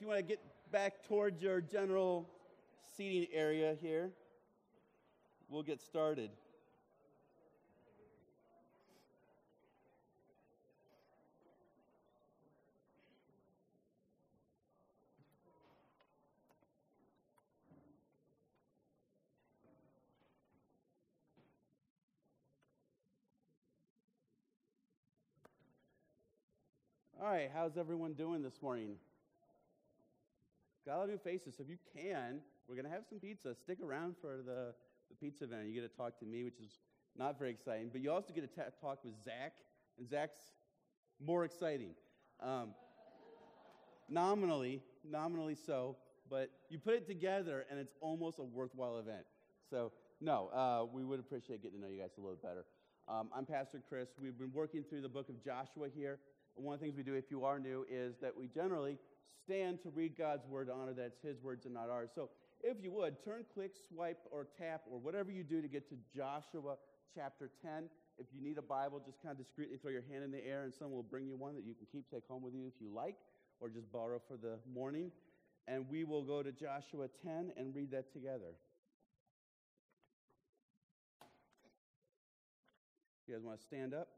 if you want to get back towards your general seating area here, we'll get started. All right, how's everyone doing this morning? Got a new faces, so if you can, we're going to have some pizza. Stick around for the, the pizza event. You get to talk to me, which is not very exciting, but you also get to talk with Zach, and Zach's more exciting. Um, nominally, nominally so, but you put it together and it's almost a worthwhile event. So, no, uh, we would appreciate getting to know you guys a little better. Um, I'm Pastor Chris. We've been working through the book of Joshua here. One of the things we do, if you are new, is that we generally stand to read God's word honor that it's His words and not ours. So if you would, turn, click, swipe, or tap, or whatever you do to get to Joshua chapter 10. If you need a Bible, just kind of discreetly throw your hand in the air, and someone will bring you one that you can keep, take home with you if you like, or just borrow for the morning. And we will go to Joshua 10 and read that together. You guys want to stand up?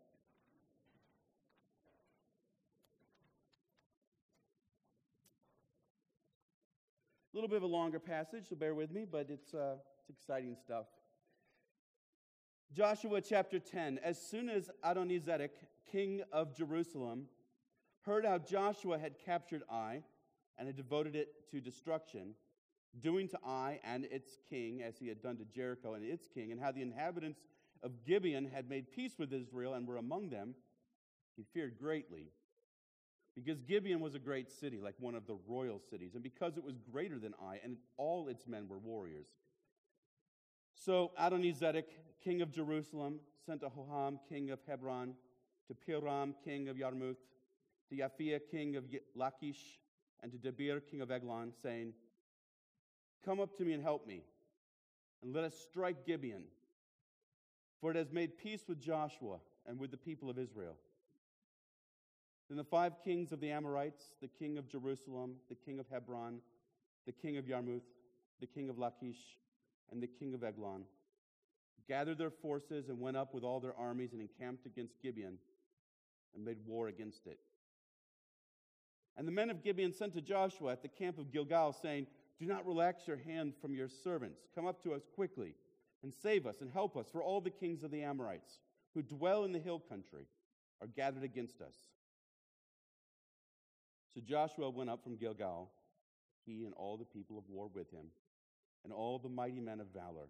A little bit of a longer passage, so bear with me, but it's, uh, it's exciting stuff. Joshua chapter 10. As soon as Adonizedek, king of Jerusalem, heard how Joshua had captured Ai and had devoted it to destruction, doing to Ai and its king as he had done to Jericho and its king, and how the inhabitants of Gibeon had made peace with Israel and were among them, he feared greatly because Gibeon was a great city, like one of the royal cities, and because it was greater than Ai, and all its men were warriors. So Adonizedek, king of Jerusalem, sent to Hoham, king of Hebron, to Piram, king of Yarmuth, to Japhia, king of Lachish, and to Debir, king of Eglon, saying, Come up to me and help me, and let us strike Gibeon, for it has made peace with Joshua and with the people of Israel. Then the five kings of the Amorites, the king of Jerusalem, the king of Hebron, the king of Yarmuth, the king of Lachish, and the king of Eglon, gathered their forces and went up with all their armies and encamped against Gibeon and made war against it. And the men of Gibeon sent to Joshua at the camp of Gilgal, saying, Do not relax your hand from your servants. Come up to us quickly and save us and help us, for all the kings of the Amorites who dwell in the hill country are gathered against us. So Joshua went up from Gilgal, he and all the people of war with him, and all the mighty men of valor.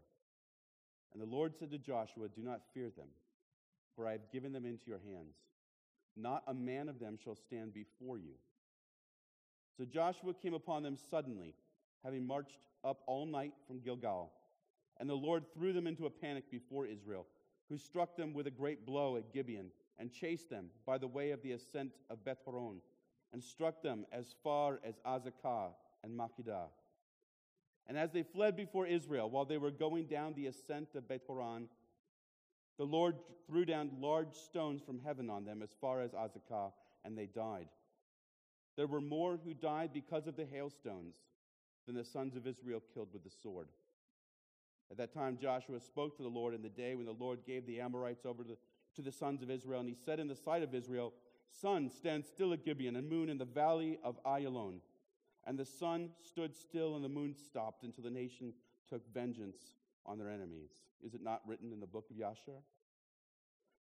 And the Lord said to Joshua, Do not fear them, for I have given them into your hands. Not a man of them shall stand before you. So Joshua came upon them suddenly, having marched up all night from Gilgal. And the Lord threw them into a panic before Israel, who struck them with a great blow at Gibeon and chased them by the way of the ascent of Beth Horon and struck them as far as Azekah and Makkedah. And as they fled before Israel, while they were going down the ascent of Beth Horon, the Lord threw down large stones from heaven on them as far as Azekah, and they died. There were more who died because of the hailstones than the sons of Israel killed with the sword. At that time, Joshua spoke to the Lord in the day when the Lord gave the Amorites over to the sons of Israel, and he said in the sight of Israel, Sun, stands still at Gibeon, and moon in the valley of Ayalon. And the sun stood still, and the moon stopped until the nation took vengeance on their enemies. Is it not written in the book of Yashar?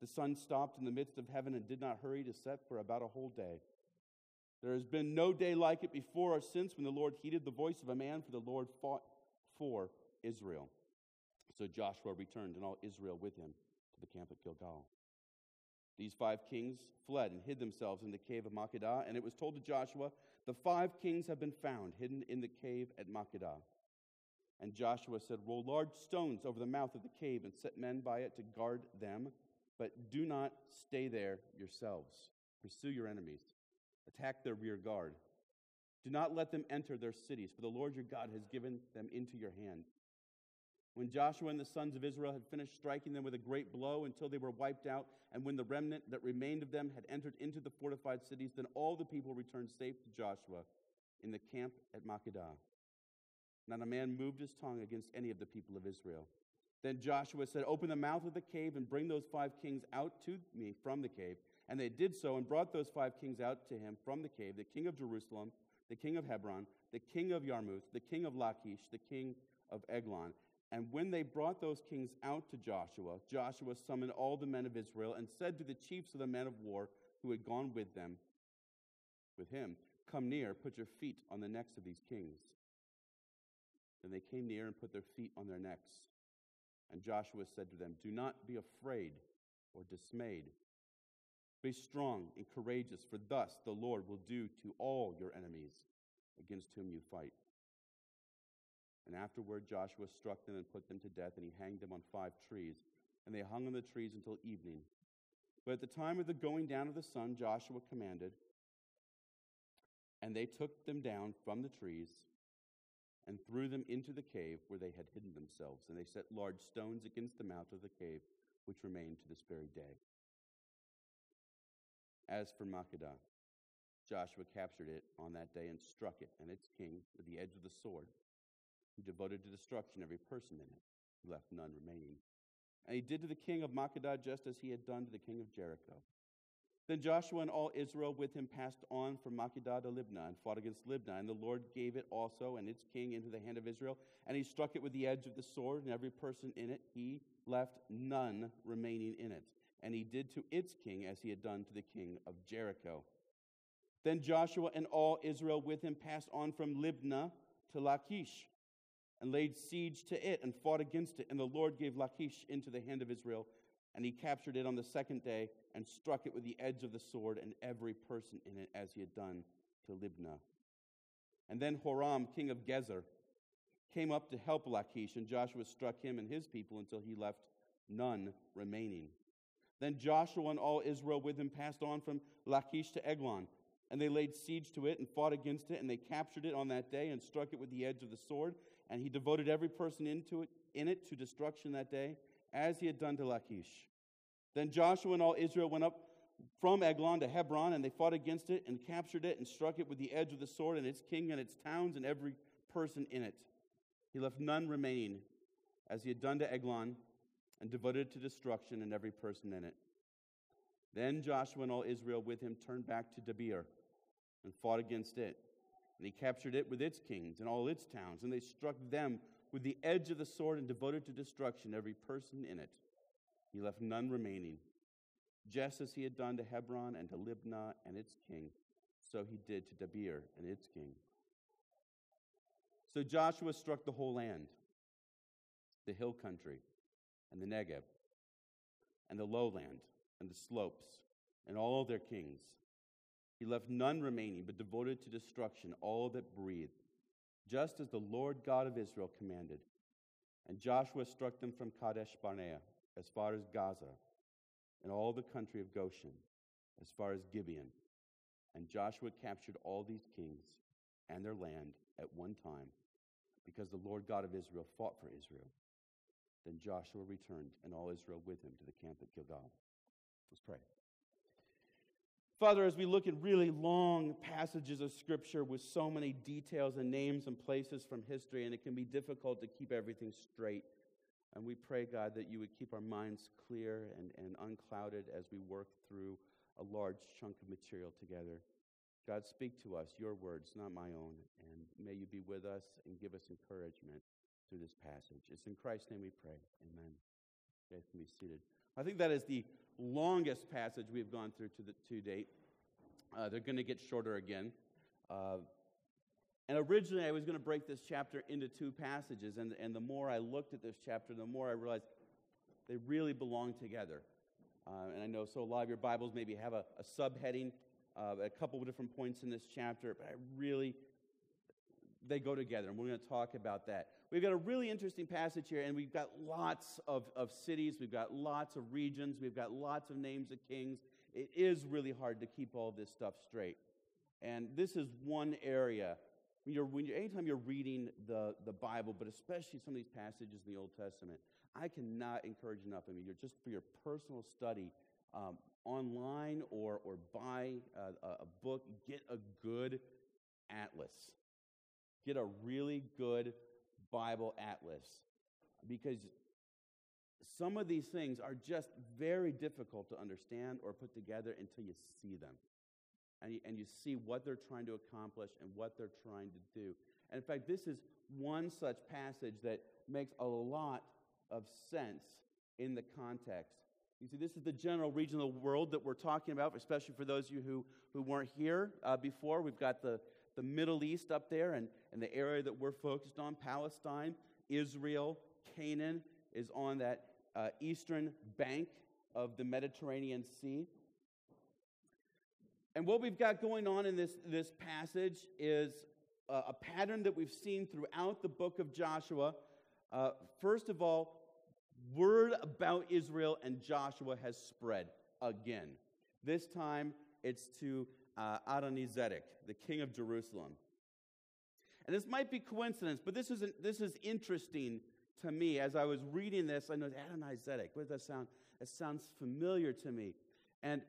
The sun stopped in the midst of heaven and did not hurry to set for about a whole day. There has been no day like it before or since when the Lord heeded the voice of a man, for the Lord fought for Israel. So Joshua returned, and all Israel with him, to the camp at Gilgal. These five kings fled and hid themselves in the cave of Makkedah, and it was told to Joshua, The five kings have been found hidden in the cave at Makkedah. And Joshua said, Roll large stones over the mouth of the cave and set men by it to guard them, but do not stay there yourselves. Pursue your enemies, attack their rear guard. Do not let them enter their cities, for the Lord your God has given them into your hand. When Joshua and the sons of Israel had finished striking them with a great blow until they were wiped out, and when the remnant that remained of them had entered into the fortified cities, then all the people returned safe to Joshua in the camp at Makkedah. Not a man moved his tongue against any of the people of Israel. Then Joshua said, Open the mouth of the cave and bring those five kings out to me from the cave. And they did so and brought those five kings out to him from the cave the king of Jerusalem, the king of Hebron, the king of Yarmuth, the king of Lachish, the king of Eglon. And when they brought those kings out to Joshua, Joshua summoned all the men of Israel and said to the chiefs of the men of war who had gone with them, with him, Come near, put your feet on the necks of these kings. Then they came near and put their feet on their necks. And Joshua said to them, Do not be afraid or dismayed. Be strong and courageous, for thus the Lord will do to all your enemies against whom you fight. And afterward, Joshua struck them and put them to death, and he hanged them on five trees. And they hung on the trees until evening. But at the time of the going down of the sun, Joshua commanded, and they took them down from the trees and threw them into the cave where they had hidden themselves. And they set large stones against the mouth of the cave, which remain to this very day. As for Makkedah, Joshua captured it on that day and struck it and its king with the edge of the sword. He devoted to destruction every person in it. He left none remaining. And he did to the king of Makkedah just as he had done to the king of Jericho. Then Joshua and all Israel with him passed on from Makkedah to Libnah and fought against Libnah. And the Lord gave it also and its king into the hand of Israel. And he struck it with the edge of the sword, and every person in it he left none remaining in it. And he did to its king as he had done to the king of Jericho. Then Joshua and all Israel with him passed on from Libnah to Lachish and laid siege to it and fought against it. And the Lord gave Lachish into the hand of Israel and he captured it on the second day and struck it with the edge of the sword and every person in it as he had done to Libnah. And then Horam, king of Gezer, came up to help Lachish, and Joshua struck him and his people until he left none remaining. Then Joshua and all Israel with him passed on from Lachish to Eglon, and they laid siege to it and fought against it, and they captured it on that day and struck it with the edge of the sword, and he devoted every person into it, in it to destruction that day as he had done to Lachish. Then Joshua and all Israel went up from Eglon to Hebron, and they fought against it and captured it and struck it with the edge of the sword and its king and its towns and every person in it. He left none remaining, as he had done to Eglon, and devoted it to destruction and every person in it. Then Joshua and all Israel with him turned back to Debir and fought against it. And he captured it with its kings and all its towns, and they struck them with the edge of the sword and devoted to destruction every person in it. He left none remaining. Just as he had done to Hebron and to Libnah and its king, so he did to Debir and its king. So Joshua struck the whole land, the hill country, and the Negev, and the lowland, and the slopes, and all their kings. He left none remaining, but devoted to destruction all that breathed just as the Lord God of Israel commanded. And Joshua struck them from Kadesh Barnea as far as Gaza, and all the country of Goshen as far as Gibeon. And Joshua captured all these kings and their land at one time, because the Lord God of Israel fought for Israel. Then Joshua returned, and all Israel with him to the camp at Gilgal. Let's pray. Father, as we look at really long passages of Scripture with so many details and names and places from history, and it can be difficult to keep everything straight. And we pray, God, that you would keep our minds clear and, and unclouded as we work through a large chunk of material together. God, speak to us, your words, not my own. And may you be with us and give us encouragement through this passage. It's in Christ's name we pray. Amen. You guys can be seated. I think that is the longest passage we've gone through to, the, to date. Uh, they're going to get shorter again. Uh, and originally, I was going to break this chapter into two passages. And, and the more I looked at this chapter, the more I realized they really belong together. Uh, and I know so a lot of your Bibles maybe have a, a subheading, a couple of different points in this chapter, but I really, they go together. And we're going to talk about that. We've got a really interesting passage here, and we've got lots of, of cities, we've got lots of regions, we've got lots of names of kings. It is really hard to keep all this stuff straight. And this is one area. When you're, when you're, anytime you're reading the, the Bible, but especially some of these passages in the Old Testament, I cannot encourage enough. I mean, you're just for your personal study um, online or, or buy a, a book, get a good atlas get a really good Bible atlas because some of these things are just very difficult to understand or put together until you see them. And you, and you see what they're trying to accomplish and what they're trying to do. And in fact, this is one such passage that makes a lot of sense in the context. You see, this is the general region of the world that we're talking about, especially for those of you who, who weren't here uh, before. We've got the, the Middle East up there, and, and the area that we're focused on Palestine, Israel, Canaan is on that uh, eastern bank of the Mediterranean Sea. And what we've got going on in this, this passage is a, a pattern that we've seen throughout the book of Joshua. Uh, first of all, word about Israel and Joshua has spread again. This time it's to uh, Adonizedek, the king of Jerusalem. And this might be coincidence, but this is, this is interesting to me as I was reading this. I know Adonizedek. What does that sound? It sounds familiar to me. And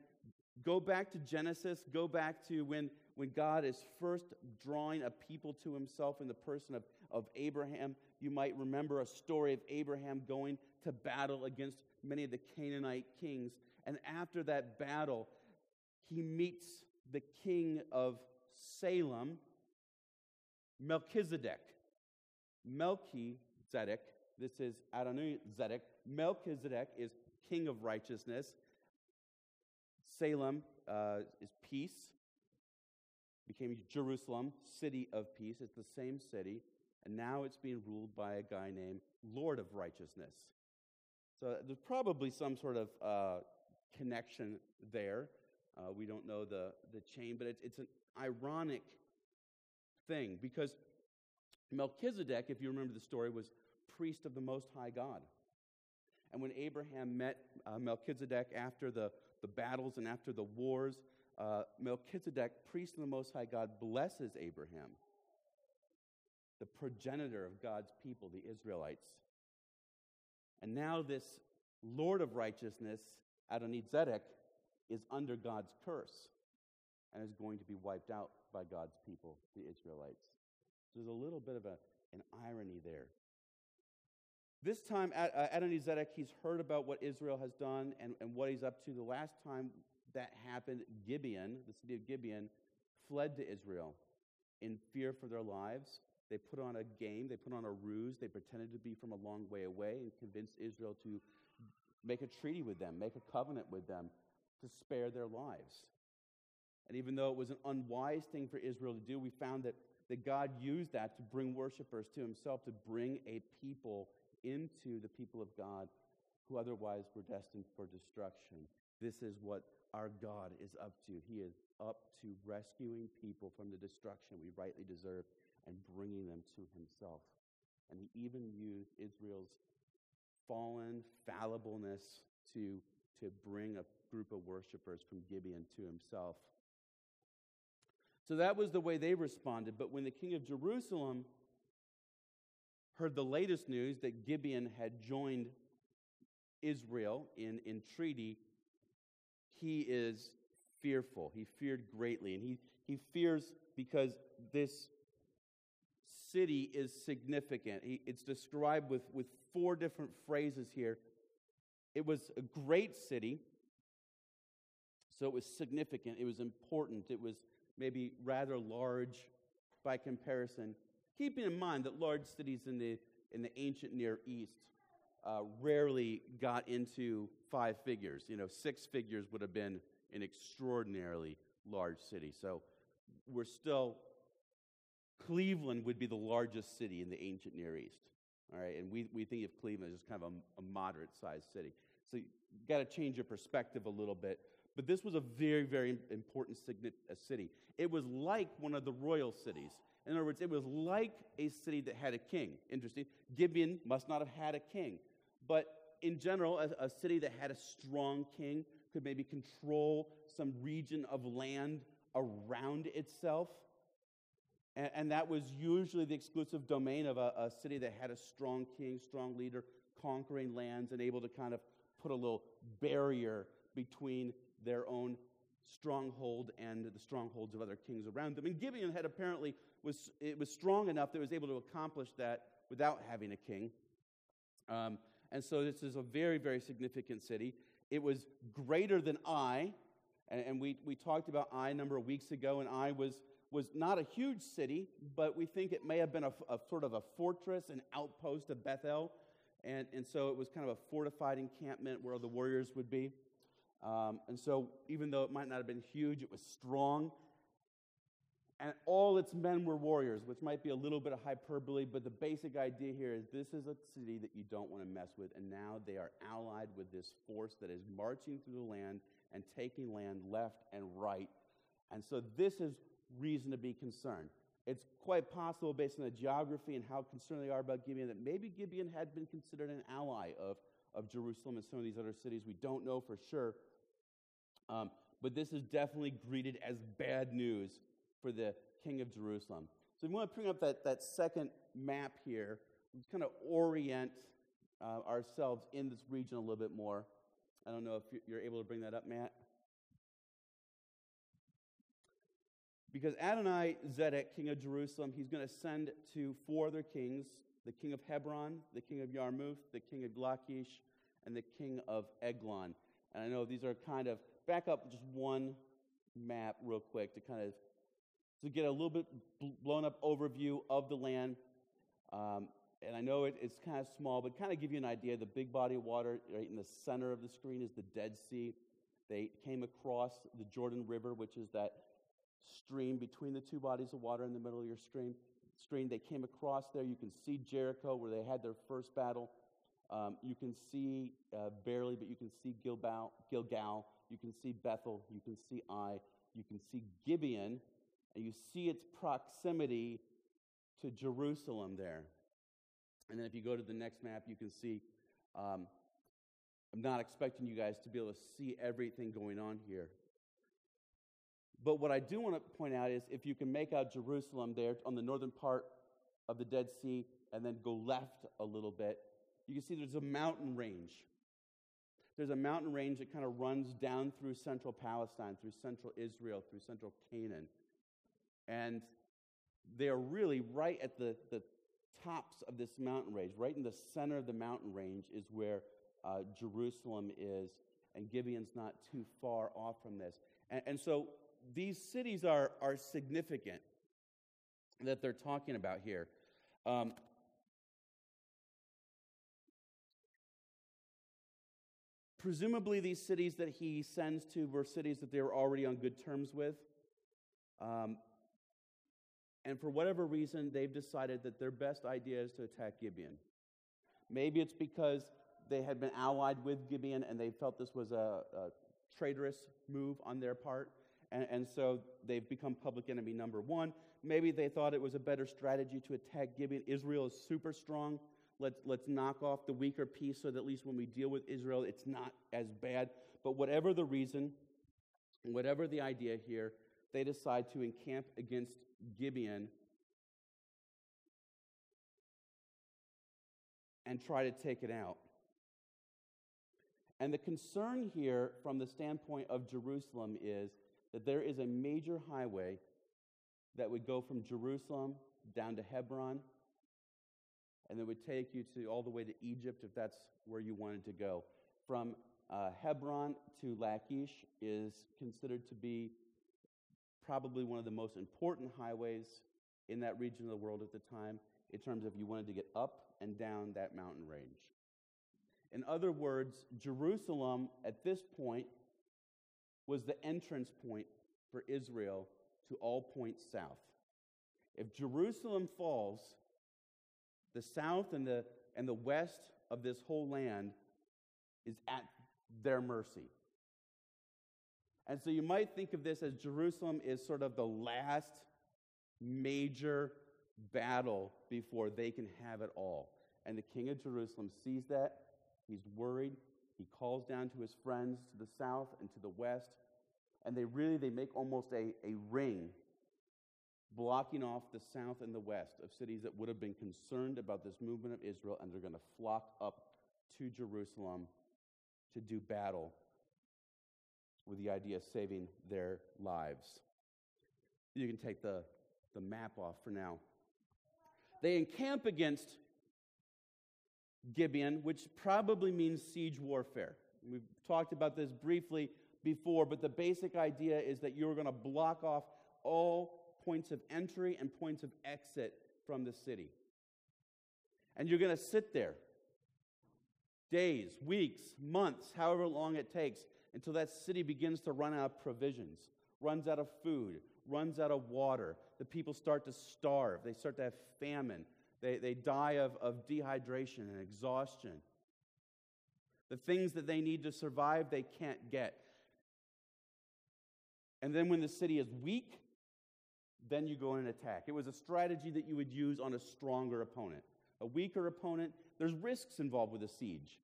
go back to Genesis. Go back to when, when God is first drawing a people to himself in the person of, of Abraham. You might remember a story of Abraham going to battle against many of the Canaanite kings. And after that battle, he meets the king of Salem, Melchizedek. Melchizedek, this is Adonai Zedek. Melchizedek is king of righteousness. Salem uh, is peace, became Jerusalem, city of peace. It's the same city, and now it's being ruled by a guy named Lord of Righteousness. So there's probably some sort of uh, connection there. Uh, we don't know the, the chain, but it's, it's an ironic thing because Melchizedek, if you remember the story, was priest of the Most High God. And when Abraham met uh, Melchizedek after the, the battles and after the wars, uh, Melchizedek, priest of the Most High God, blesses Abraham, the progenitor of God's people, the Israelites. And now this Lord of righteousness, Adonizedek, is under God's curse and is going to be wiped out by God's people, the Israelites. So there's a little bit of a, an irony there. This time, uh, Adonizedek, he's heard about what Israel has done and, and what he's up to. The last time that happened, Gibeon, the city of Gibeon, fled to Israel in fear for their lives. They put on a game, they put on a ruse, they pretended to be from a long way away and convinced Israel to make a treaty with them, make a covenant with them to spare their lives. And even though it was an unwise thing for Israel to do, we found that, that God used that to bring worshipers to himself, to bring a people into the people of God who otherwise were destined for destruction. This is what our God is up to. He is up to rescuing people from the destruction we rightly deserve and bringing them to himself. And he even used Israel's fallen fallibleness to, to bring a group of worshipers from Gibeon to himself. So that was the way they responded. But when the king of Jerusalem heard the latest news that Gibeon had joined Israel in, treaty, he is fearful. He feared greatly. And he, he fears because this city is significant. He, it's described with, with four different phrases here. It was a great city, so it was significant. It was important. It was maybe rather large by comparison. Keeping in mind that large cities in the, in the ancient Near East uh, rarely got into five figures. You know, six figures would have been an extraordinarily large city. So we're still, Cleveland would be the largest city in the ancient Near East. All right, and we, we think of Cleveland as just kind of a, a moderate sized city. So you got to change your perspective a little bit. But this was a very, very important city. It was like one of the royal cities. In other words, it was like a city that had a king. Interesting. Gibeon must not have had a king. But in general, a, a city that had a strong king could maybe control some region of land around itself. And, and that was usually the exclusive domain of a, a city that had a strong king, strong leader, conquering lands and able to kind of put a little barrier between their own stronghold and the strongholds of other kings around them. And Gibeon had apparently was, it was strong enough that it was able to accomplish that without having a king. Um, and so this is a very, very significant city. It was greater than Ai, and, and we, we talked about Ai a number of weeks ago, and Ai was, was not a huge city, but we think it may have been a, a sort of a fortress, an outpost of Bethel. And, and so it was kind of a fortified encampment where the warriors would be. Um, and so, even though it might not have been huge, it was strong. And all its men were warriors, which might be a little bit of hyperbole, but the basic idea here is this is a city that you don't want to mess with. And now they are allied with this force that is marching through the land and taking land left and right. And so, this is reason to be concerned. It's quite possible, based on the geography and how concerned they are about Gibeon, that maybe Gibeon had been considered an ally of, of Jerusalem and some of these other cities. We don't know for sure. Um, but this is definitely greeted as bad news for the king of Jerusalem. So we want to bring up that, that second map here, kind of orient uh, ourselves in this region a little bit more. I don't know if you're able to bring that up, Matt. Because Adonai Zedek, king of Jerusalem, he's going to send to four other kings the king of Hebron, the king of Yarmuth, the king of Lachish, and the king of Eglon. And I know these are kind of, back up just one map real quick to kind of to get a little bit blown up overview of the land. Um, and I know it, it's kind of small, but kind of give you an idea. The big body of water right in the center of the screen is the Dead Sea. They came across the Jordan River, which is that stream between the two bodies of water in the middle of your stream. Stream. They came across there. You can see Jericho, where they had their first battle. Um, you can see uh, barely, but you can see Gilgal, Gilgal. You can see Bethel. You can see Ai. You can see Gibeon, and you see its proximity to Jerusalem there. And then if you go to the next map, you can see. Um, I'm not expecting you guys to be able to see everything going on here. But what I do want to point out is if you can make out Jerusalem there on the northern part of the Dead Sea and then go left a little bit, you can see there's a mountain range. There's a mountain range that kind of runs down through central Palestine, through central Israel, through central Canaan. And they're really right at the, the tops of this mountain range. Right in the center of the mountain range is where uh, Jerusalem is, and Gibeon's not too far off from this. And, and so these cities are, are significant that they're talking about here. Um, presumably, these cities that he sends to were cities that they were already on good terms with. Um, and for whatever reason, they've decided that their best idea is to attack Gibeon. Maybe it's because they had been allied with Gibeon and they felt this was a, a traitorous move on their part. And, and so they've become public enemy number one. Maybe they thought it was a better strategy to attack Gibeon. Israel is super strong. Let's, let's knock off the weaker piece so that at least when we deal with Israel, it's not as bad. But whatever the reason, whatever the idea here, they decide to encamp against Gibeon and try to take it out. And the concern here, from the standpoint of Jerusalem, is that there is a major highway that would go from Jerusalem down to Hebron, and that would take you to all the way to Egypt if that's where you wanted to go. From uh, Hebron to Lachish is considered to be probably one of the most important highways in that region of the world at the time in terms of you wanted to get up and down that mountain range. In other words, Jerusalem at this point was the entrance point for Israel to all points south. If Jerusalem falls, the south and the, and the west of this whole land is at their mercy. And so you might think of this as Jerusalem is sort of the last major battle before they can have it all. And the king of Jerusalem sees that. He's worried. He calls down to his friends to the south and to the west, and they really they make almost a, a ring blocking off the south and the west of cities that would have been concerned about this movement of Israel, and they're going to flock up to Jerusalem to do battle with the idea of saving their lives. You can take the, the map off for now. They encamp against Gibeon, which probably means siege warfare. We've talked about this briefly before, but the basic idea is that you're going to block off all points of entry and points of exit from the city. And you're going to sit there days, weeks, months, however long it takes, until that city begins to run out of provisions, runs out of food, runs out of water. The people start to starve, they start to have famine, they, they die of, of dehydration and exhaustion. The things that they need to survive, they can't get. And then when the city is weak, then you go in and attack. It was a strategy that you would use on a stronger opponent. A weaker opponent, there's risks involved with a siege.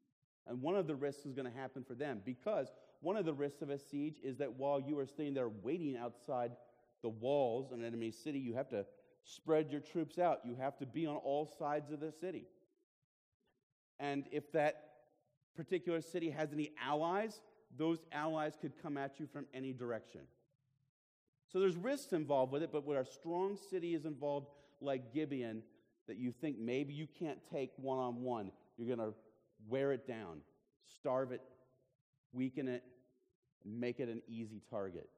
And one of the risks is going to happen for them because one of the risks of a siege is that while you are staying there waiting outside the walls of an enemy city, you have to spread your troops out. You have to be on all sides of the city. And if that particular city has any allies, those allies could come at you from any direction. So there's risks involved with it, but when a strong city is involved, like Gibeon, that you think maybe you can't take one on one, you're going to wear it down, starve it, weaken it, make it an easy target.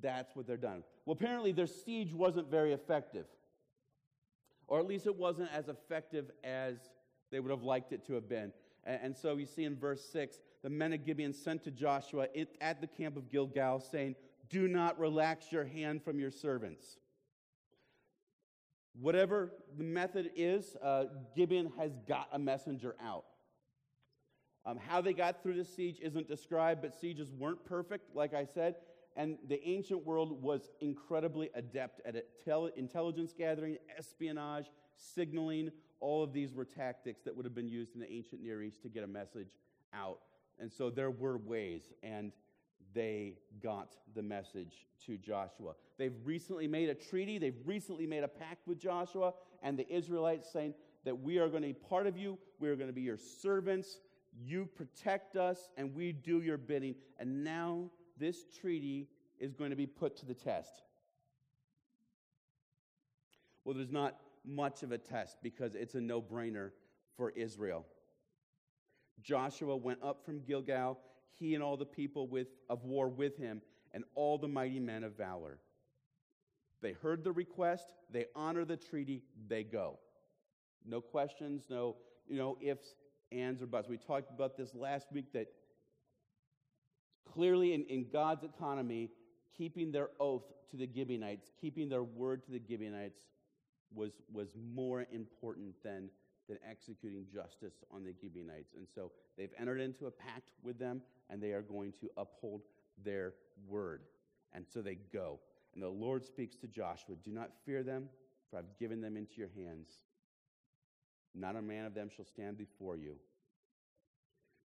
That's what they're done. Well, apparently their siege wasn't very effective, or at least it wasn't as effective as they would have liked it to have been. And, so you see in verse 6 the men of Gibeon sent to Joshua at the camp of Gilgal, saying, Do not relax your hand from your servants. Whatever the method is, uh, Gibeon has got a messenger out. Um, how they got through the siege isn't described, but sieges weren't perfect, like I said and the ancient world was incredibly adept at intelligence gathering, espionage, signaling, all of these were tactics that would have been used in the ancient Near East to get a message out. And so there were ways, and they got the message to Joshua. They've recently made a treaty, they've recently made a pact with Joshua and the Israelites saying that we are going to be part of you, we are going to be your servants, you protect us, and we do your bidding. And now this treaty is going to be put to the test? Well, there's not much of a test because it's a no brainer for Israel. Joshua went up from Gilgal, he and all the people with, of war with him, and all the mighty men of valor. They heard the request, they honor the treaty, they go. No questions, no you know ifs, ands, or buts. We talked about this last week that Clearly, in, in God's economy, keeping their oath to the Gibeonites, keeping their word to the Gibeonites, was, was more important than, than executing justice on the Gibeonites. And so they've entered into a pact with them, and they are going to uphold their word. And so they go. And the Lord speaks to Joshua Do not fear them, for I've given them into your hands. Not a man of them shall stand before you.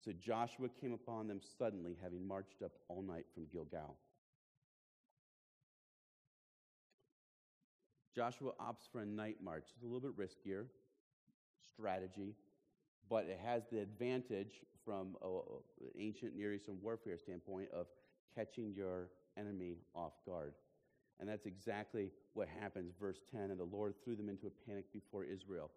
So Joshua came upon them suddenly, having marched up all night from Gilgal. Joshua opts for a night march. It's a little bit riskier strategy, but it has the advantage from an ancient Near Eastern warfare standpoint of catching your enemy off guard. And that's exactly what happens. Verse 10 And the Lord threw them into a panic before Israel.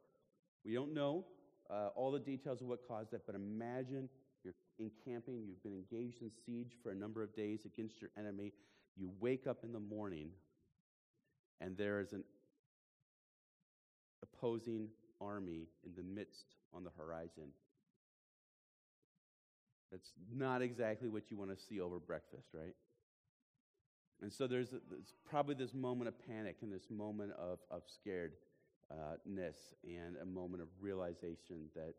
We don't know uh, all the details of what caused that, but imagine you're encamping, you've been engaged in siege for a number of days against your enemy. You wake up in the morning, and there is an opposing army in the midst on the horizon. That's not exactly what you want to see over breakfast, right? And so there's, a, there's probably this moment of panic and this moment of, of scared ness and a moment of realization that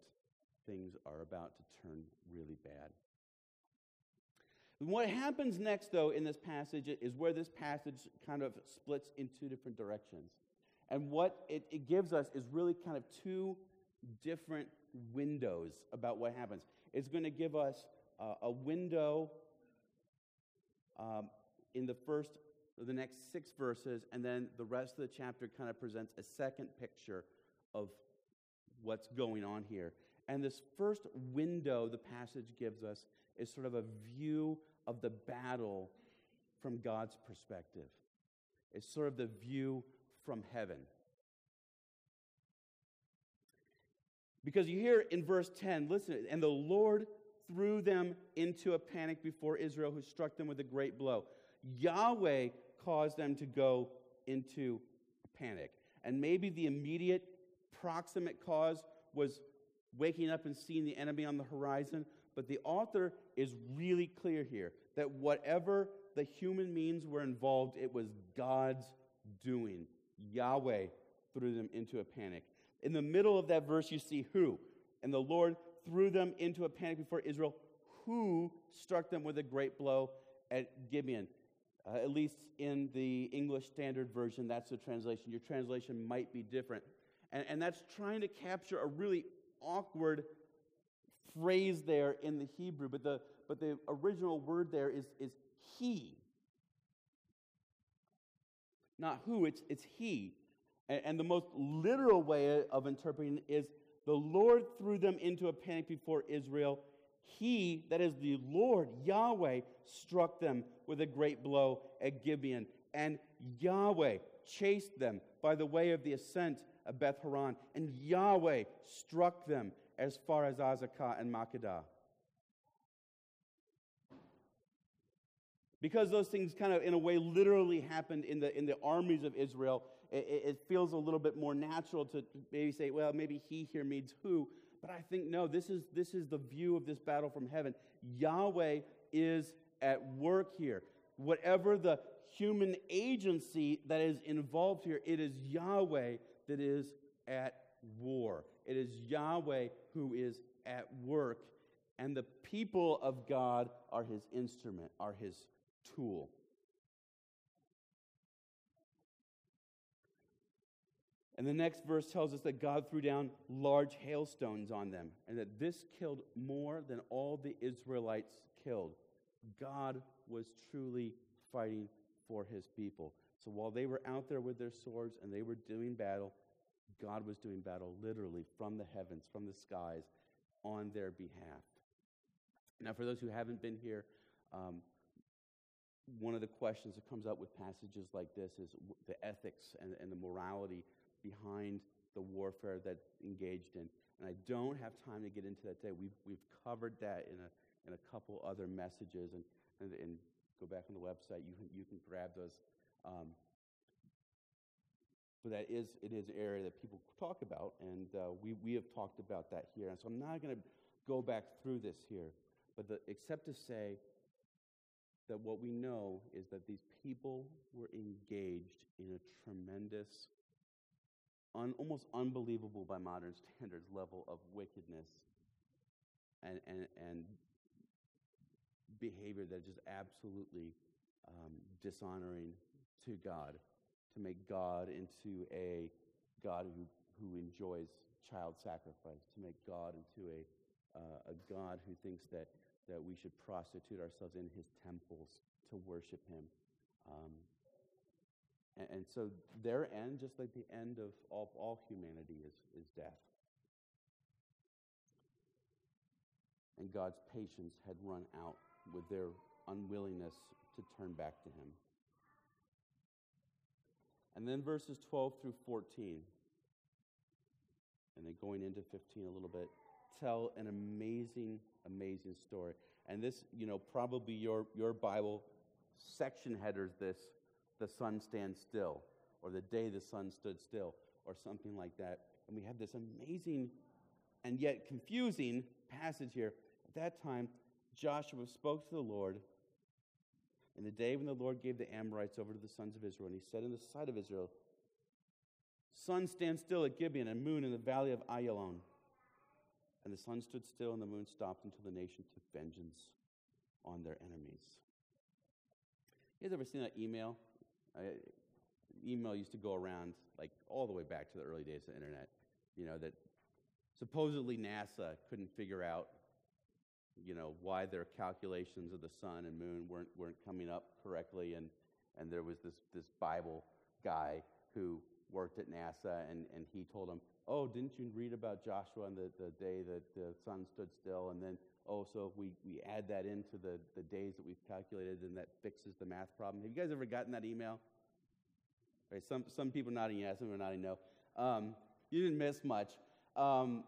things are about to turn really bad. What happens next, though, in this passage is where this passage kind of splits in two different directions. And what it, it gives us is really kind of two different windows about what happens. It's going to give us uh, a window um, in the first the next six verses, and then the rest of the chapter kind of presents a second picture of what's going on here. And this first window the passage gives us is sort of a view of the battle from God's perspective. It's sort of the view from heaven. Because you hear in verse 10, listen, and the Lord threw them into a panic before Israel, who struck them with a great blow. Yahweh caused them to go into panic. And maybe the immediate, proximate cause was waking up and seeing the enemy on the horizon. But the author is really clear here that whatever the human means were involved, it was God's doing. Yahweh threw them into a panic. In the middle of that verse, you see who. And the Lord threw them into a panic before Israel, who struck them with a great blow at Gibeon. Uh, at least in the English Standard Version, that's the translation. Your translation might be different. And, and that's trying to capture a really awkward phrase there in the Hebrew, but the, but the original word there is, is he. Not who, it's, it's he. And, and the most literal way of interpreting is the Lord threw them into a panic before Israel. He, that is the Lord, Yahweh, struck them with a great blow at Gibeon. And Yahweh chased them by the way of the ascent of Beth Horon. And Yahweh struck them as far as Azekah and Makkedah. Because those things kind of, in a way, literally happened in the, in the armies of Israel, it, it feels a little bit more natural to maybe say, well, maybe he here means who. But I think, no, this is, this is the view of this battle from heaven. Yahweh is at work here. Whatever the human agency that is involved here, it is Yahweh that is at war. It is Yahweh who is at work, and the people of God are his instrument, are his tool. And the next verse tells us that God threw down large hailstones on them, and that this killed more than all the Israelites killed. God was truly fighting for his people. So while they were out there with their swords and they were doing battle, God was doing battle literally from the heavens, from the skies, on their behalf. Now, for those who haven't been here, um, one of the questions that comes up with passages like this is the ethics and, and the morality behind the warfare that's engaged in. And I don't have time to get into that today. We've, we've covered that in a, in a couple other messages. And, and, and go back on the website. You can, you can grab those. Um, but that is, it is an area that people talk about. And uh, we, we have talked about that here. And so I'm not going to go back through this here. But the, except to say that what we know is that these people were engaged in a tremendous un, almost unbelievable by modern standards level of wickedness and, and, and behavior that is just absolutely um, dishonoring to God, to make God into a God who, who enjoys child sacrifice, to make God into a, uh, a God who thinks that, that we should prostitute ourselves in his temples to worship him. Um, and, and so their end, just like the end of all, all humanity, is, is death. And God's patience had run out with their unwillingness to turn back to Him. And then verses 12 through 14, and then going into 15 a little bit, tell an amazing, amazing story. And this, you know, probably your, your Bible section headers this the sun stands still, or the day the sun stood still, or something like that. And we have this amazing and yet confusing passage here. At that time, Joshua spoke to the Lord in the day when the Lord gave the Amorites over to the sons of Israel. And he said in the sight of Israel, Sun stand still at Gibeon, and moon in the valley of Ayalon. And the sun stood still, and the moon stopped until the nation took vengeance on their enemies. You guys ever seen that email I, email used to go around like all the way back to the early days of the internet, you know, that supposedly NASA couldn't figure out, you know, why their calculations of the sun and moon weren't, weren't coming up correctly. And, and there was this, this Bible guy who worked at NASA, and, and he told him, oh, didn't you read about Joshua on the, the day that the sun stood still? And then, oh, so if we, we add that into the, the days that we've calculated, then that fixes the math problem. Have you guys ever gotten that email? Right? Some, some people nodding yes, some are nodding no. Um, you didn't miss much. Um,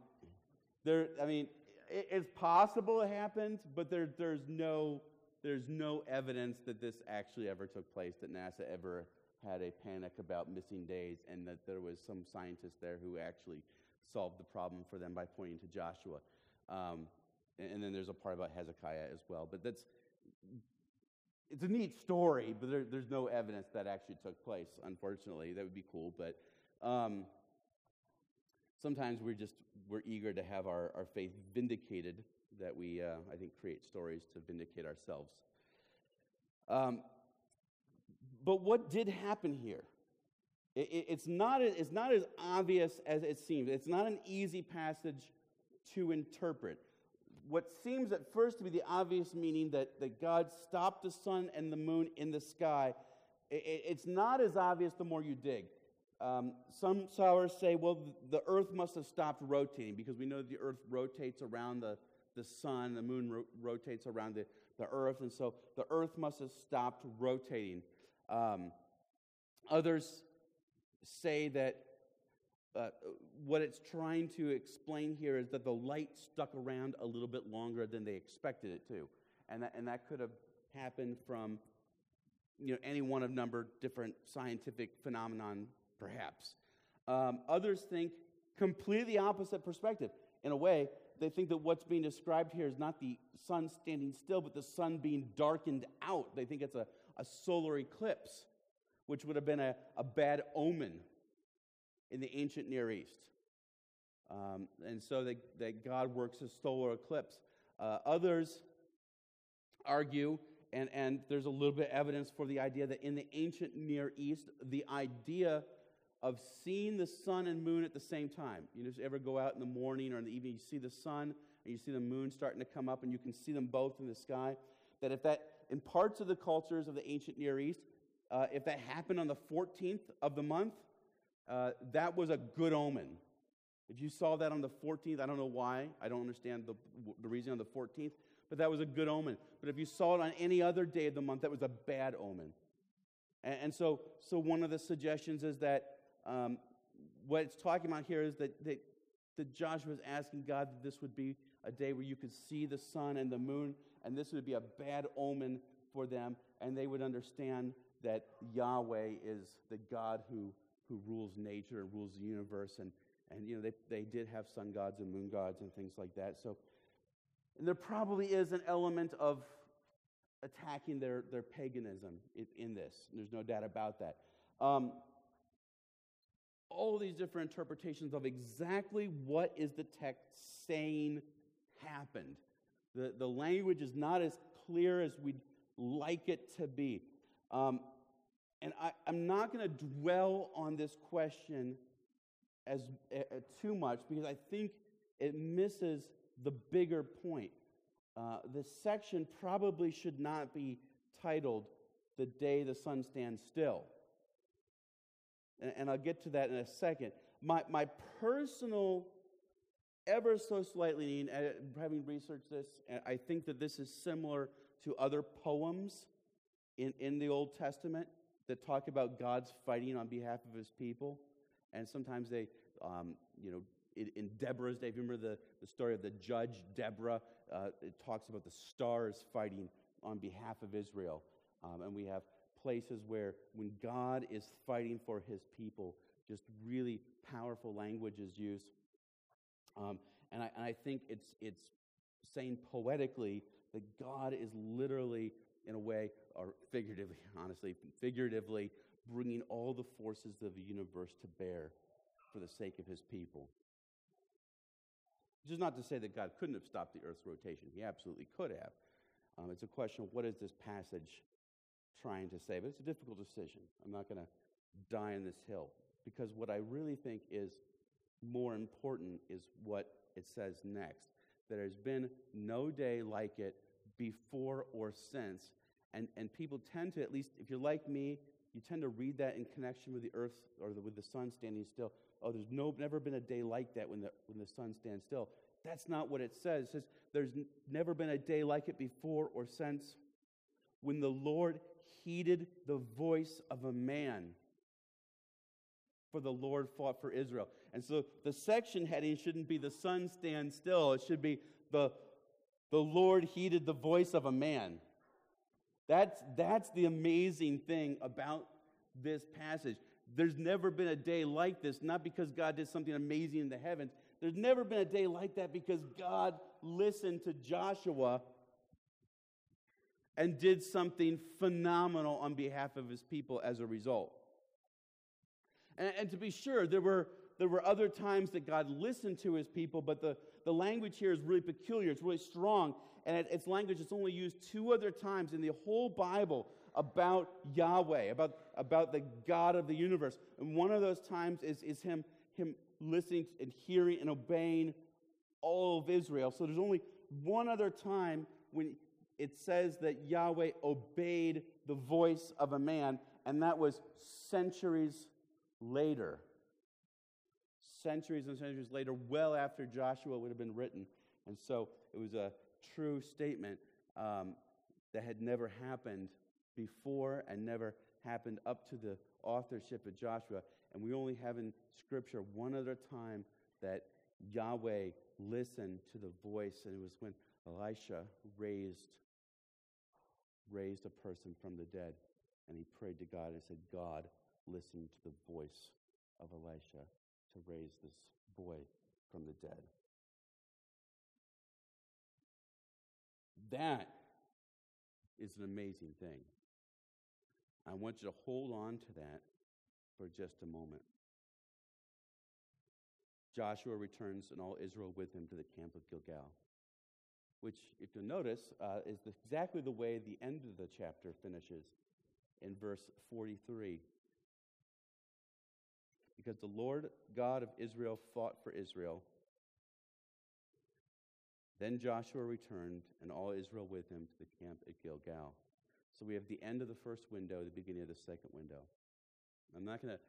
there, I mean, it, it's possible it happened, but there, there's, no, there's no evidence that this actually ever took place, that NASA ever had a panic about missing days, and that there was some scientist there who actually solved the problem for them by pointing to Joshua. Um, and, then there's a part about Hezekiah as well. But that's it's a neat story, but there, there's no evidence that actually took place. Unfortunately, that would be cool, but. Um, sometimes we're just we're eager to have our, our faith vindicated that we uh, i think create stories to vindicate ourselves um, but what did happen here it, it, it's, not, it's not as obvious as it seems it's not an easy passage to interpret what seems at first to be the obvious meaning that, that god stopped the sun and the moon in the sky it, it's not as obvious the more you dig um, some scholars say, well, the earth must have stopped rotating because we know the earth rotates around the, the sun, the moon ro- rotates around the, the earth, and so the earth must have stopped rotating. Um, others say that uh, what it's trying to explain here is that the light stuck around a little bit longer than they expected it to. And that, and that could have happened from you know, any one of number different scientific phenomenon perhaps. Um, others think completely opposite perspective. In a way, they think that what's being described here is not the sun standing still, but the sun being darkened out. They think it's a, a solar eclipse, which would have been a, a bad omen in the ancient Near East. Um, and so that, that God works a solar eclipse. Uh, others argue, and, and there's a little bit of evidence for the idea that in the ancient Near East, the idea of seeing the sun and moon at the same time. You just ever go out in the morning or in the evening, you see the sun and you see the moon starting to come up, and you can see them both in the sky. That if that, in parts of the cultures of the ancient Near East, uh, if that happened on the 14th of the month, uh, that was a good omen. If you saw that on the 14th, I don't know why, I don't understand the, the reason on the 14th, but that was a good omen. But if you saw it on any other day of the month, that was a bad omen. And, and so, so one of the suggestions is that um, what it's talking about here is that, that, that Joshua is asking God that this would be a day where you could see the sun and the moon, and this would be a bad omen for them, and they would understand that Yahweh is the God who, who rules nature and rules the universe. And, and you know, they, they did have sun gods and moon gods and things like that. So there probably is an element of attacking their, their paganism in, in this. There's no doubt about that. Um, all these different interpretations of exactly what is the text saying happened. The, the language is not as clear as we'd like it to be. Um, and I, am not going to dwell on this question as uh, too much because I think it misses the bigger point. Uh, this section probably should not be titled "The Day the Sun Stands Still." and, and I'll get to that in a second. My, my personal, ever so slightly, uh, having researched this, I think that this is similar to other poems in, in the Old Testament that talk about God's fighting on behalf of his people. And sometimes they, um, you know, in, in, Deborah's day, if you remember the, the story of the judge Deborah, uh, it talks about the stars fighting on behalf of Israel. Um, and we have places where when God is fighting for his people, just really powerful language is used. Um, and, I, and I think it's, it's saying poetically that God is literally, in a way, or figuratively, honestly, figuratively, bringing all the forces of the universe to bear for the sake of his people. Which is not to say that God couldn't have stopped the earth's rotation. He absolutely could have. Um, it's a question of what is this passage trying to say. But it's a difficult decision. I'm not going to die on this hill because what I really think is more important is what it says next. There has been no day like it before or since. And, and people tend to, at least if you're like me, you tend to read that in connection with the earth or the, with the sun standing still. Oh, there's no, never been a day like that when the, when the sun stands still. That's not what it says. It says there's n- never been a day like it before or since when the Lord heeded the voice of a man for the Lord fought for Israel. And so the section heading shouldn't be the sun stands still, it should be the, the Lord heeded the voice of a man. That's, that's the amazing thing about this passage. There's never been a day like this, not because God did something amazing in the heavens. There's never been a day like that because God listened to Joshua and did something phenomenal on behalf of his people as a result. And, and, to be sure, there were, there were other times that God listened to his people, but the, the language here is really peculiar. It's really strong. And it, it's language that's only used two other times in the whole Bible about Yahweh, about, about the God of the universe. And one of those times is, is him, him listening and hearing and obeying all of Israel. So there's only one other time when it says that Yahweh obeyed the voice of a man, and that was centuries later. Centuries and centuries later, well after Joshua would have been written. And so it was a true statement um, that had never happened before and never happened up to the authorship of Joshua. And we only have in Scripture one other time that Yahweh listened to the voice, and it was when Elisha raised, raised a person from the dead. And he prayed to God and said, God, listen to the voice of Elisha to raise this boy from the dead. That is an amazing thing. I want you to hold on to that for just a moment. Joshua returns and all Israel with him to the camp of Gilgal, which, if you'll notice, uh, is the, exactly the way the end of the chapter finishes in verse 43 because the Lord God of Israel fought for Israel. Then Joshua returned, and all Israel with him to the camp at Gilgal. So we have the end of the first window, the beginning of the second window. I'm not going to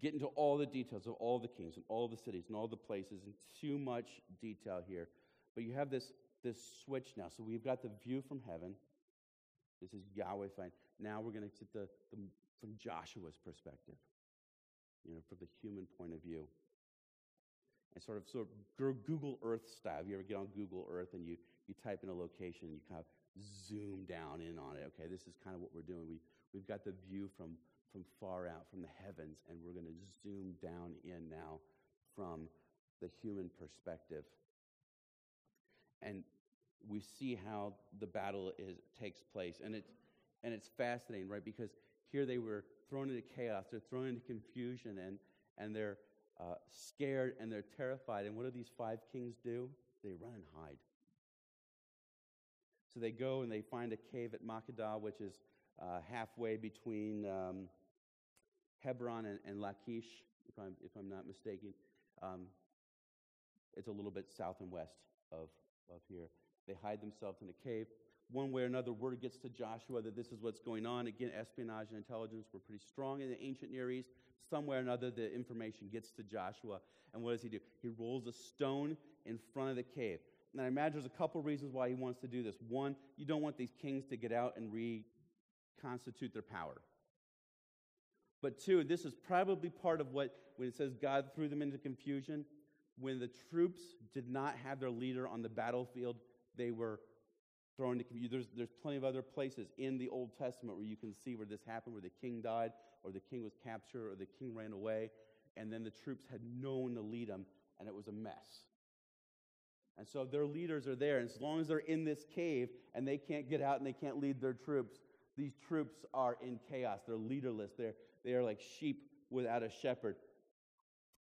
get into all the details of all the kings and all the cities and all the places in too much detail here. But you have this, this switch now. So we've got the view from heaven. This is Yahweh fine. Now we're going to get the, the from Joshua's perspective you know, from the human point of view. And sort of, sort of Google Earth style. You ever get on Google Earth and you, you type in a location and you kind of zoom down in on it? Okay, this is kind of what we're doing. We, we've got the view from, from far out, from the heavens, and we're going to zoom down in now from the human perspective. And we see how the battle is, takes place. And it's, and it's fascinating, right? Because here they were thrown into chaos, they're thrown into confusion, and, and they're uh, scared and they're terrified. And what do these five kings do? They run and hide. So they go and they find a cave at Makkedah, which is uh, halfway between um, Hebron and, and, Lachish, if I'm, if I'm not mistaken. Um, it's a little bit south and west of, of here. They hide themselves in a cave one way or another, word gets to Joshua that this is what's going on. Again, espionage and intelligence were pretty strong in the ancient Near East. Some way or another, the information gets to Joshua. And what does he do? He rolls a stone in front of the cave. And I imagine there's a couple reasons why he wants to do this. One, you don't want these kings to get out and reconstitute their power. But two, this is probably part of what, when it says God threw them into confusion, when the troops did not have their leader on the battlefield, they were thrown into confusion. There's, there's plenty of other places in the Old Testament where you can see where this happened, where the king died, or the king was captured, or the king ran away, and then the troops had no one to lead them, and it was a mess. And so their leaders are there, and as long as they're in this cave and they can't get out and they can't lead their troops, these troops are in chaos. They're leaderless. They're, they are like sheep without a shepherd.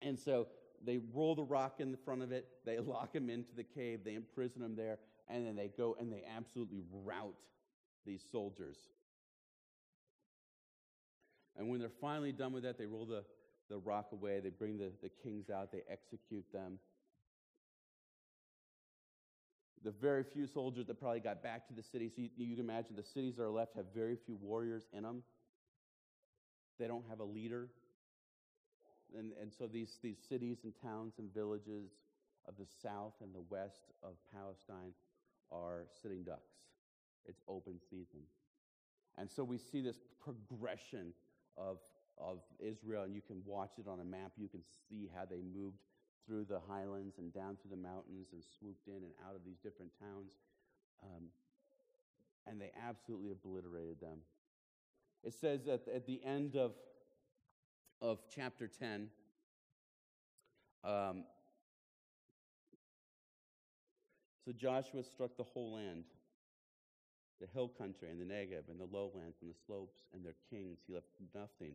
And so they roll the rock in the front of it, they lock him into the cave, they imprison him there, and then they go and they absolutely rout these soldiers. And when they're finally done with that, they roll the, the rock away, they bring the, the kings out, they execute them. The very few soldiers that probably got back to the city, so you, you can imagine the cities that are left have very few warriors in them. They don't have a leader. And, and so these, these cities and towns and villages of the south and the west of Palestine are sitting ducks. It's open season. And so we see this progression of, of Israel, and you can watch it on a map. You can see how they moved through the highlands and down through the mountains and swooped in and out of these different towns. Um, and they absolutely obliterated them. It says at, at the end of, of chapter 10, um, so Joshua struck the whole land, the hill country and the Negev and the lowlands and the slopes and their kings. He left nothing.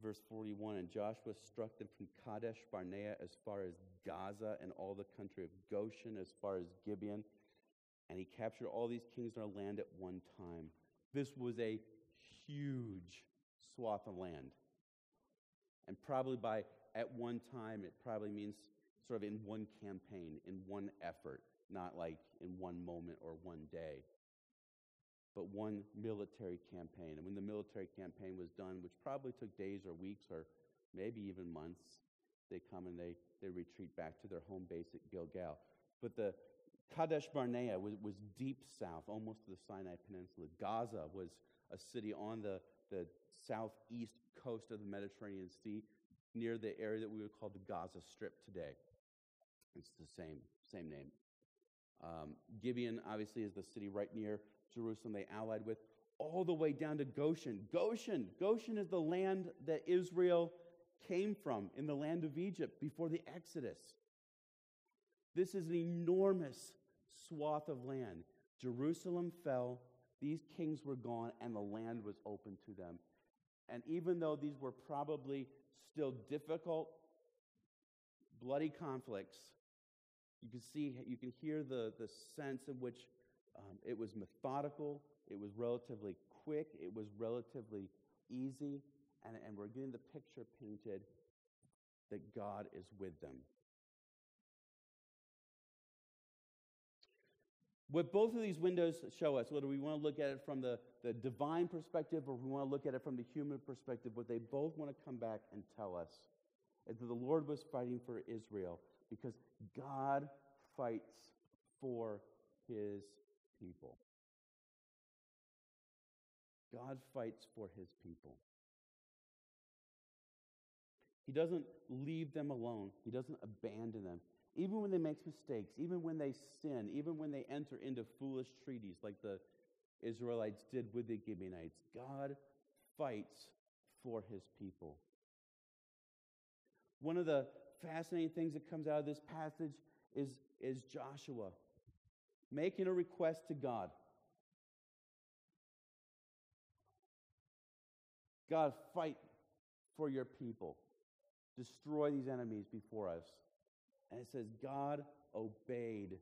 Verse 41 And Joshua struck them from Kadesh Barnea as far as Gaza and all the country of Goshen as far as Gibeon. And he captured all these kings in our land at one time. This was a huge swath of land. And probably by at one time, it probably means sort of in one campaign, in one effort, not like in one moment or one day, but one military campaign. And when the military campaign was done, which probably took days or weeks or maybe even months, they come and they, they retreat back to their home base at Gilgal. But the Kadesh Barnea was, was deep south, almost to the Sinai Peninsula. Gaza was a city on the, the southeast coast of the Mediterranean Sea, near the area that we would call the Gaza Strip today. It's the same, same name. Um, Gibeon, obviously, is the city right near Jerusalem they allied with, all the way down to Goshen. Goshen, Goshen is the land that Israel came from in the land of Egypt before the Exodus. This is an enormous swath of land. Jerusalem fell, these kings were gone, and the land was open to them. And even though these were probably still difficult, bloody conflicts, you can see, you can hear the, the sense in which um, it was methodical, it was relatively quick, it was relatively easy, and, and we're getting the picture painted that God is with them. What both of these windows show us, whether we want to look at it from the, the divine perspective or we want to look at it from the human perspective, what they both want to come back and tell us is that the Lord was fighting for Israel because God fights for his people. God fights for his people. He doesn't leave them alone, he doesn't abandon them. Even when they make mistakes, even when they sin, even when they enter into foolish treaties like the Israelites did with the Gibeonites, God fights for his people. One of the fascinating things that comes out of this passage is, is Joshua making a request to God. God, fight for your people. Destroy these enemies before us. And it says, God obeyed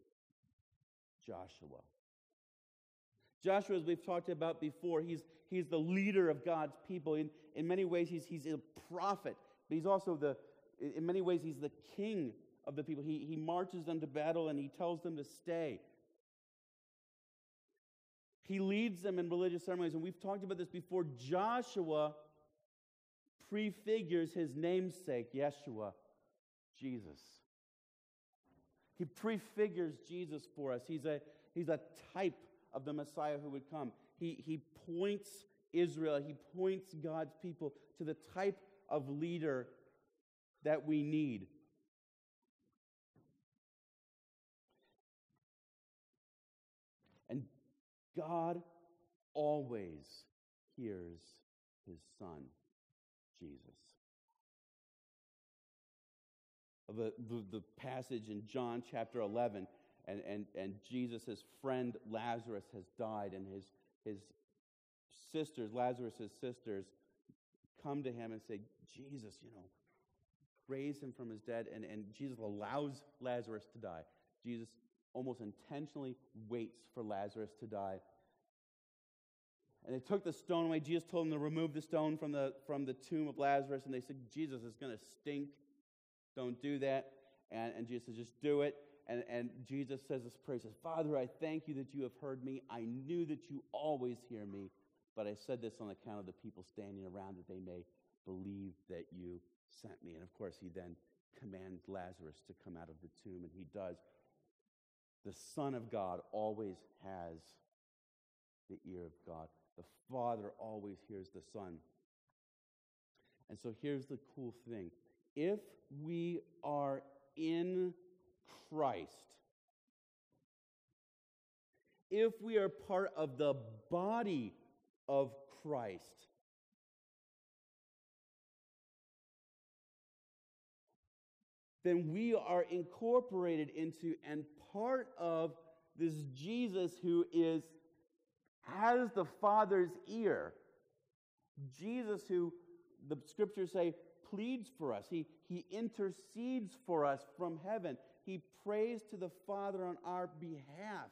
Joshua. Joshua, as we've talked about before, he's, he's the leader of God's people. In, in many ways, he's, he's a prophet, but he's also the, in many ways, he's the king of the people. He, he marches them to battle and he tells them to stay. He leads them in religious ceremonies, and we've talked about this before. Joshua prefigures his namesake, Yeshua, Jesus. He prefigures Jesus for us. He's a, he's a type of the Messiah who would come. He, he points Israel, he points God's people to the type of leader that we need. And God always hears his son, Jesus. The, the, the, passage in John chapter 11, and, and, and Jesus' friend Lazarus has died, and his, his sisters, Lazarus' sisters, come to him and say, Jesus, you know, raise him from his dead. And, and Jesus allows Lazarus to die. Jesus almost intentionally waits for Lazarus to die. And they took the stone away. Jesus told them to remove the stone from the, from the tomb of Lazarus. And they said, Jesus is going to stink. Don't do that. And, and Jesus says, just do it. And, and Jesus says this prayer. Says, Father, I thank you that you have heard me. I knew that you always hear me. But I said this on account of the people standing around that they may believe that you sent me. And of course, he then commands Lazarus to come out of the tomb, and he does. The Son of God always has the ear of God. the Father always hears the Son. And so here's the cool thing if we are in Christ, if we are part of the body of Christ, then we are incorporated into and part of this Jesus who is has the Father's ear. Jesus who the scriptures say pleads for us. He, he intercedes for us from heaven. He prays to the Father on our behalf.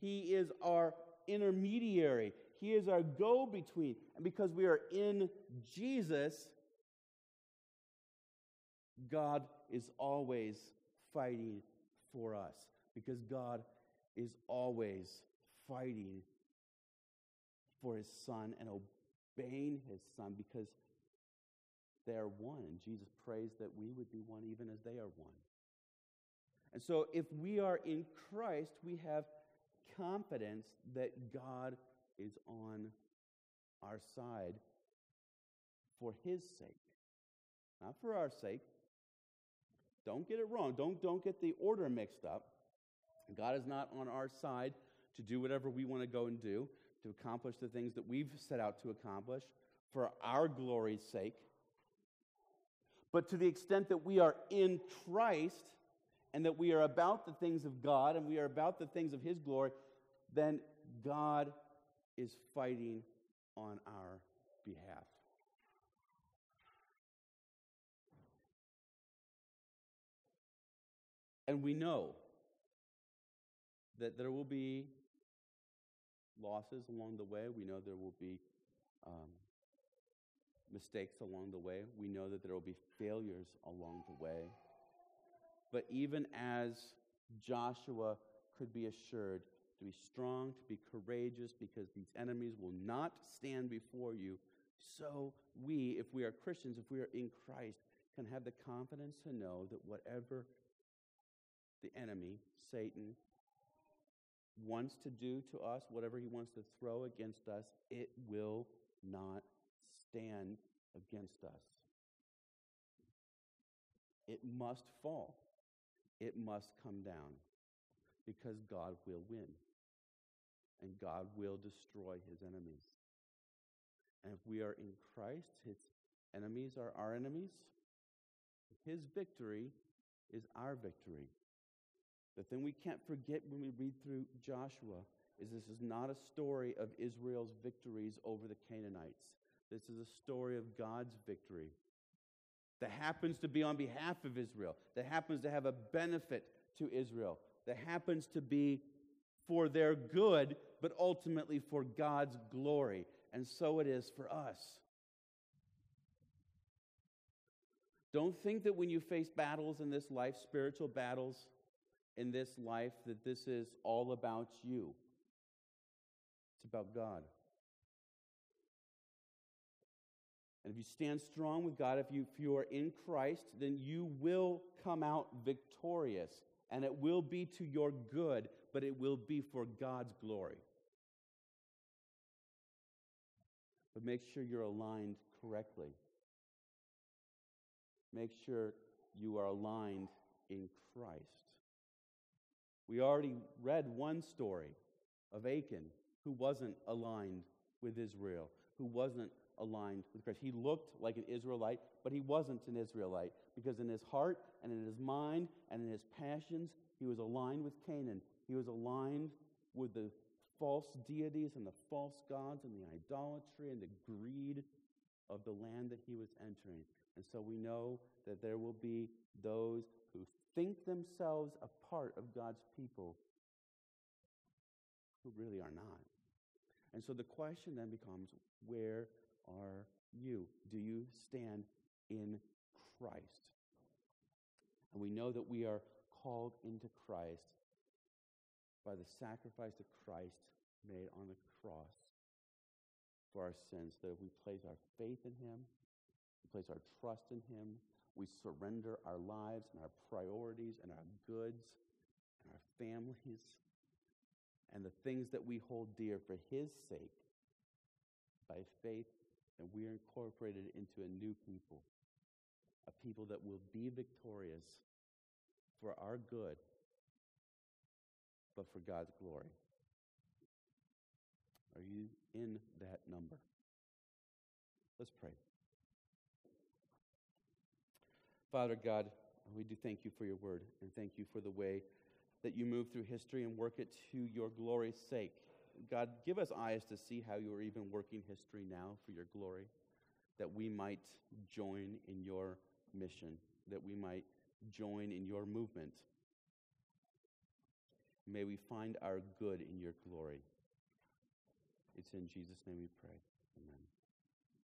He is our intermediary. He is our go between. And because we are in Jesus, God is always fighting for us. Because God is always fighting for his son and obeying his son because they are one. And Jesus prays that we would be one even as they are one. And so, if we are in Christ, we have confidence that God is on our side for his sake, not for our sake. Don't get it wrong. Don't, don't get the order mixed up. God is not on our side to do whatever we want to go and do, to accomplish the things that we've set out to accomplish for our glory's sake. But to the extent that we are in Christ and that we are about the things of God and we are about the things of His glory, then God is fighting on our behalf. And we know that there will be losses along the way. We know there will be um, mistakes along the way. We know that there will be failures along the way. But even as Joshua could be assured to be strong, to be courageous, because these enemies will not stand before you, so we, if we are Christians, if we are in Christ, can have the confidence to know that whatever the enemy, Satan, wants to do to us, whatever he wants to throw against us, it will not stand against us. It must fall. It must come down because God will win and God will destroy his enemies. And if we are in Christ, his enemies are our enemies. His victory is our victory. The thing we can't forget when we read through Joshua is this is not a story of Israel's victories over the Canaanites. This is a story of God's victory that happens to be on behalf of Israel, that happens to have a benefit to Israel, that happens to be for their good, but ultimately for God's glory. And so it is for us. Don't think that when you face battles in this life, spiritual battles in this life, that this is all about you. It's about God. And if you stand strong with God, if you, if you are in Christ, then you will come out victorious. And it will be to your good, but it will be for God's glory. But make sure you're aligned correctly. Make sure you are aligned in Christ. We already read one story of Achan who wasn't aligned with Israel, who wasn't aligned with Christ. He looked like an Israelite, but he wasn't an Israelite because in his heart and in his mind and in his passions, he was aligned with Canaan. He was aligned with the false deities and the false gods and the idolatry and the greed of the land that he was entering. And so we know that there will be those who think themselves a part of God's people who really are not. And so the question then becomes where are you? Do you stand in Christ? And we know that we are called into Christ by the sacrifice of Christ made on the cross for our sins. That if we place our faith in Him, we place our trust in Him, we surrender our lives and our priorities and our goods and our families and the things that we hold dear for His sake, by faith, and we are incorporated into a new people, a people that will be victorious for our good, but for God's glory. Are you in that number? Let's pray. Father God, we do thank you for your word and thank you for the way that you move through history and work it to your glory's sake. God, give us eyes to see how you are even working history now for your glory, that we might join in your mission, that we might join in your movement. May we find our good in your glory. It's in Jesus' name we pray. Amen.